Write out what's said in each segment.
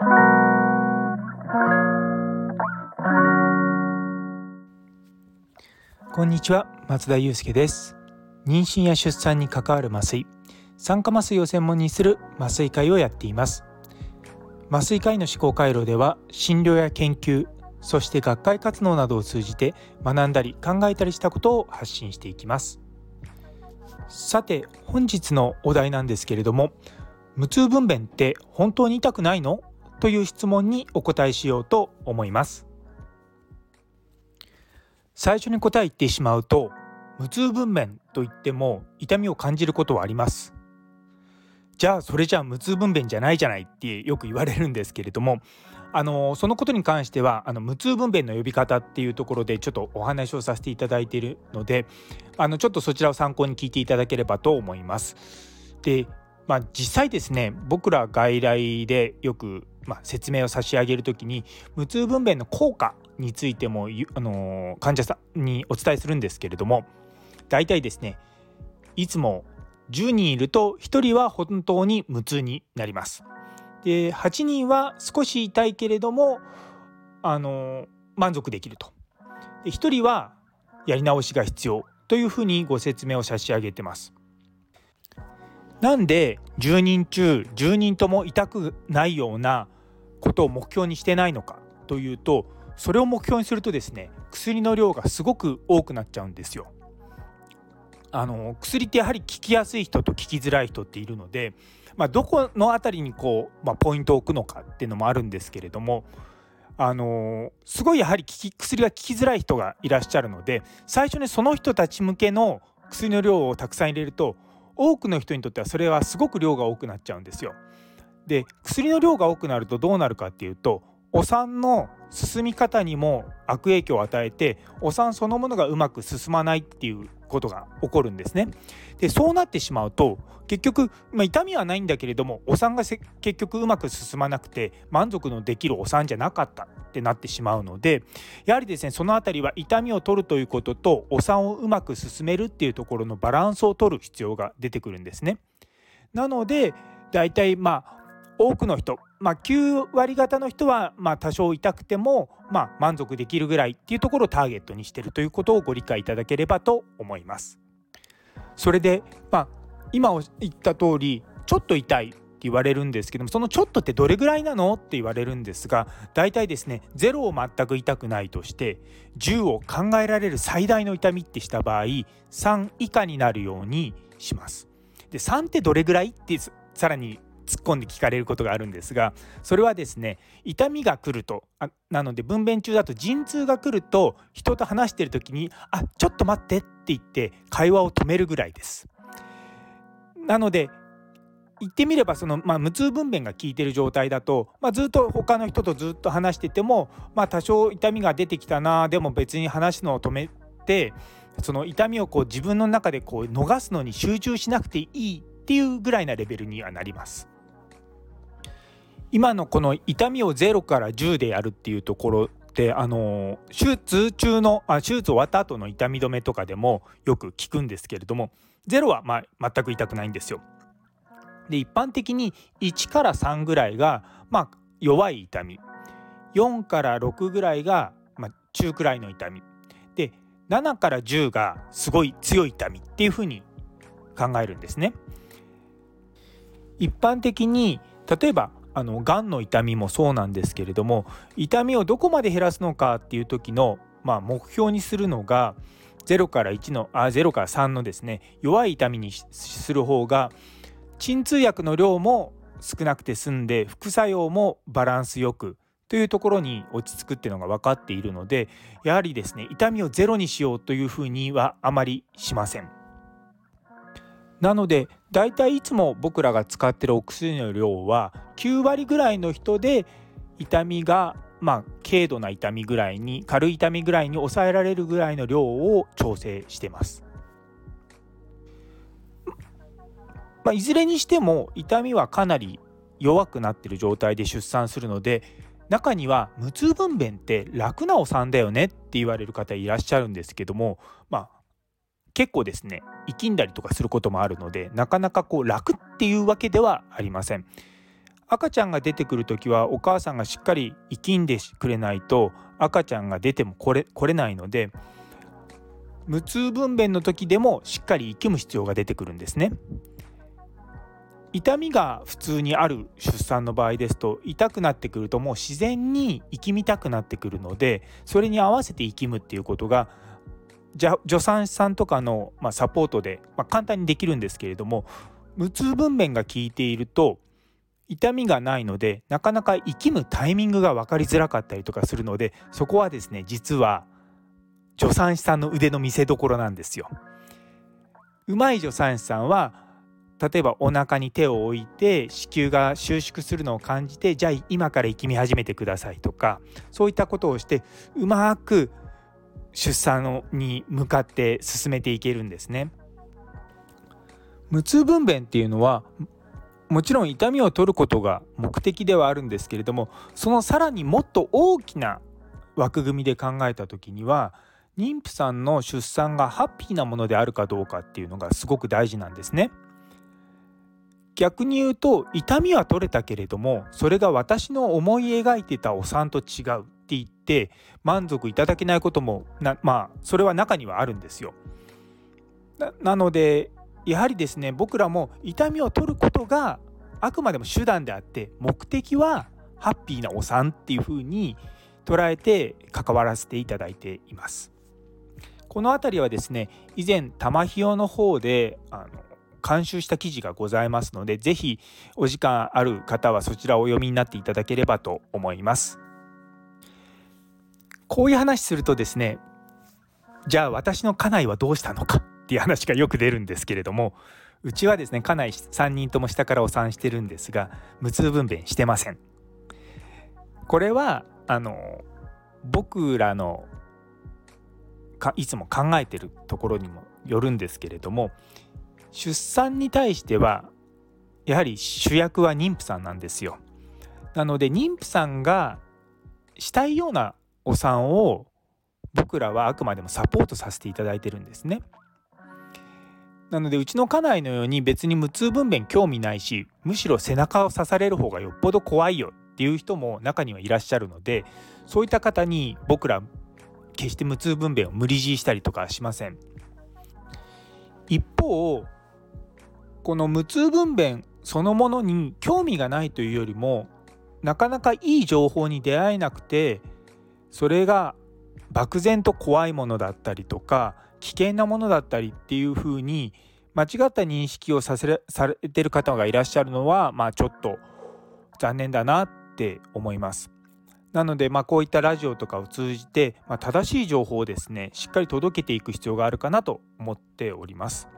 こんにちは松田祐介です。妊娠や出産に関わる麻酔酸化麻酔を専門にする麻酔会をやっています。麻酔科医の思考回路では診療や研究そして学会活動などを通じて学んだり考えたりしたことを発信していきます。さて本日のお題なんですけれども無痛分娩って本当に痛くないの？という質問にお答えしようと思います最初に答え言ってしまうと無痛分娩といっても痛みを感じることはありますじゃあそれじゃあ無痛分娩じゃないじゃないってよく言われるんですけれどもあのそのことに関してはあの無痛分娩の呼び方っていうところでちょっとお話をさせていただいているのであのちょっとそちらを参考に聞いていただければと思います。でまあ、実際ですね僕ら外来でよく、まあ、説明を差し上げる時に無痛分娩の効果についても、あの患者さんにお伝えするんですけれども大体ですねいつも10人いると1人は本当に無痛になります。で8人は少し痛いけれどもあの満足できると。で1人はやり直しが必要というふうにご説明を差し上げてます。なんで10人中10人とも痛くないようなことを目標にしてないのかというとそれを目標にするとですね薬の量がすごく多くなっちゃうんですよ。あの薬ってやはり効きやすい人と効きづらい人っているので、まあ、どこの辺りにこう、まあ、ポイントを置くのかっていうのもあるんですけれどもあのすごいやはり薬が効きづらい人がいらっしゃるので最初にその人たち向けの薬の量をたくさん入れると多くの人にとってはそれはすごく量が多くなっちゃうんですよ。で薬の量が多くなるとどうなるかっていうとお産の進み方にも悪影響を与えてお産そのものがうまく進まないっていうことが起こるんですね。でそうなってしまうと結局、まあ、痛みはないんだけれどもお産が結局うまく進まなくて満足のできるお産じゃなかったってなってしまうのでやはりですねその辺りは痛みを取るということとお産をうまく進めるっていうところのバランスを取る必要が出てくるんですね。なので大体まあ多くの人、まあ、9割方の人はまあ多少痛くてもまあ満足できるぐらいっていうところをターゲットにしているということをご理解いただければと思います。それで、まあ、今言った通りちょっと痛いって言われるんですけどもそのちょっとってどれぐらいなのって言われるんですが大体ですね0を全く痛くないとして10を考えられる最大の痛みってした場合3以下になるようにします。で3ってどれぐらいってさらに突っ込んで聞かれることがあるんですがそれはですね痛みが来るとあなので分娩中だと陣痛が来ると人と話してる時に「あちょっと待って」って言って会話を止めるぐらいです。なので言ってみればその、まあ、無痛分娩が効いてる状態だと、まあ、ずっと他の人とずっと話してても、まあ、多少痛みが出てきたなでも別に話すのを止めてその痛みをこう自分の中でこう逃すのに集中しなくていいっていうぐらいなレベルにはなります。今のこの痛みを0から10でやるっていうところであの手術中のあ手術終わった後の痛み止めとかでもよく効くんですけれども0はまあ全く痛くないんですよ。で一般的に1から3ぐらいがまあ弱い痛み4から6ぐらいがまあ中くらいの痛みで7から10がすごい強い痛みっていうふうに考えるんですね。一般的に例えばあのがんの痛みもそうなんですけれども痛みをどこまで減らすのかっていう時の、まあ、目標にするのが0から1のあ0から3のですね弱い痛みにする方が鎮痛薬の量も少なくて済んで副作用もバランスよくというところに落ち着くっていうのが分かっているのでやはりですね痛みをゼロにしようというふうにはあまりしません。なのでだいたいいつも僕らが使ってるお薬の量は9割ぐらいの人で痛みがまあ軽度な痛みぐらいに軽い痛みぐらいに抑えられるぐらいの量を調整してます。まあ、いずれにしても痛みはかなり弱くなってる状態で出産するので中には無痛分娩って楽なお産だよねって言われる方いらっしゃるんですけどもまあ結構ですね生きんだりとかすることもあるのでなかなかこう楽っていうわけではありません。赤ちゃんが出てくる時はお母さんがしっかり生きんでくれないと赤ちゃんが出ても来れ来れないので無痛分娩の時でもしっかり生きむ必要が出てくるんですね。痛みが普通にある出産の場合ですと痛くなってくるともう自然に生きみたくなってくるのでそれに合わせて生きむっていうことが助産師さんとかの、まサポートで、ま簡単にできるんですけれども無痛分娩が効いていると痛みがないのでなかなか生きむタイミングが分かりづらかったりとかするのでそこはですね実は助産師さんの腕の見せ所なんですよ。うまい助産師さんは例えばお腹に手を置いて子宮が収縮するのを感じてじゃあ今から生きみ始めてくださいとかそういったことをしてうまく出産に向かって進めていけるんですね。無痛分娩っていうのはもちろん痛みを取ることが目的ではあるんですけれどもそのさらにもっと大きな枠組みで考えた時には妊婦さんの出産がハッピーなものであるかどうかっていうのがすごく大事なんですね。逆に言うと痛みは取れたけれどもそれが私の思い描いてたお産と違うって言って満足いただけないこともなまあそれは中にはあるんですよ。なのでやはりですね僕らも痛みを取ることがあくまでも手段であって目的はハッピーなお産っていうふうに捉えて関わらせていただいています。この辺りはですね以前玉ひよの方であの監修した記事がございますので是非お時間ある方はそちらをお読みになっていただければと思います。こういう話するとですねじゃあ私の家内はどうしたのか？っていう話がよく出るんですけれどもうちはですね家内3人とも下からお産してるんですが無痛分娩してません。これはあの僕らのいつも考えてるところにもよるんですけれども出産に対してはやはり主役は妊婦さんなんですよ。なので妊婦さんがしたいようなお産を僕らはあくまでもサポートさせていただいてるんですね。なのでうちの家内のように別に無痛分娩興味ないしむしろ背中を刺される方がよっぽど怖いよっていう人も中にはいらっしゃるのでそういった方に僕ら決して無痛分娩を無理強いしたりとかしません。一方この無痛分娩そのものに興味がないというよりもなかなかいい情報に出会えなくてそれが漠然と怖いものだったりとか危険なものだったりっていうふうに間違った認識をさせされてる方がいらっしゃるのはまあちょっと残念だなって思います。なのでまあこういったラジオとかを通じて、まあ、正しい情報をですねしっかり届けていく必要があるかなと思っております。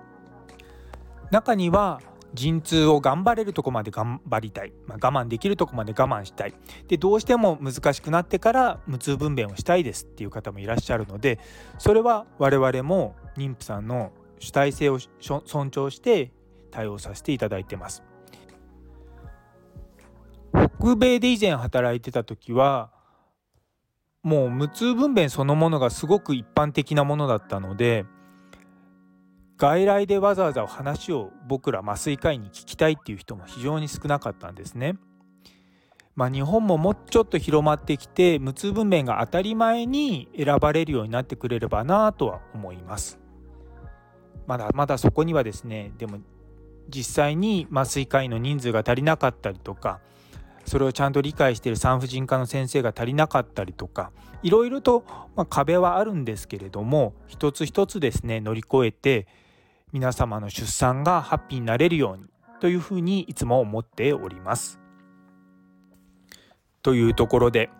中には陣痛を頑張れるとこまで頑張りたい、まあ、我慢できるとこまで我慢したい。でどうしても難しくなってから無痛分娩をしたいですっていう方もいらっしゃるのでそれは我々も妊婦さんの主体性を尊重して対応させていただいてます。北米で以前働いてた時はもう無痛分娩そのものがすごく一般的なものだったので外来でわざわざ話を僕ら麻酔科医に聞きたいっていう人も非常に少なかったんですね。まあ、日本ももうちょっと広まってきて無痛分娩が当たり前に選ばれるようになってくれればなとは思います。まだまだそこにはですねでも実際に麻酔科医の人数が足りなかったりとかそれをちゃんと理解している産婦人科の先生が足りなかったりとかいろいろと、ま壁はあるんですけれども一つ一つですね乗り越えて皆様の出産がハッピーになれるようにというふうにいつも思っております。というところで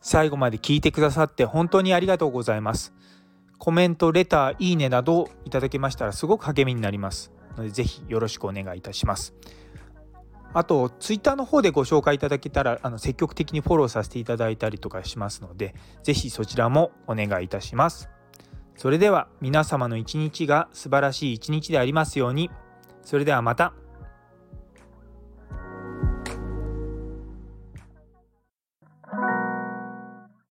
最後まで聞いてくださって本当にありがとうございます。コメント、レター、いいねなどいただけましたらすごく励みになりますのでぜひよろしくお願いいたします。あと、ツイッターの方でご紹介いただけたらあの積極的にフォローさせていただいたりとかしますので、ぜひそちらもお願いいたします。それでは皆様の一日が素晴らしい一日でありますように。それではまた。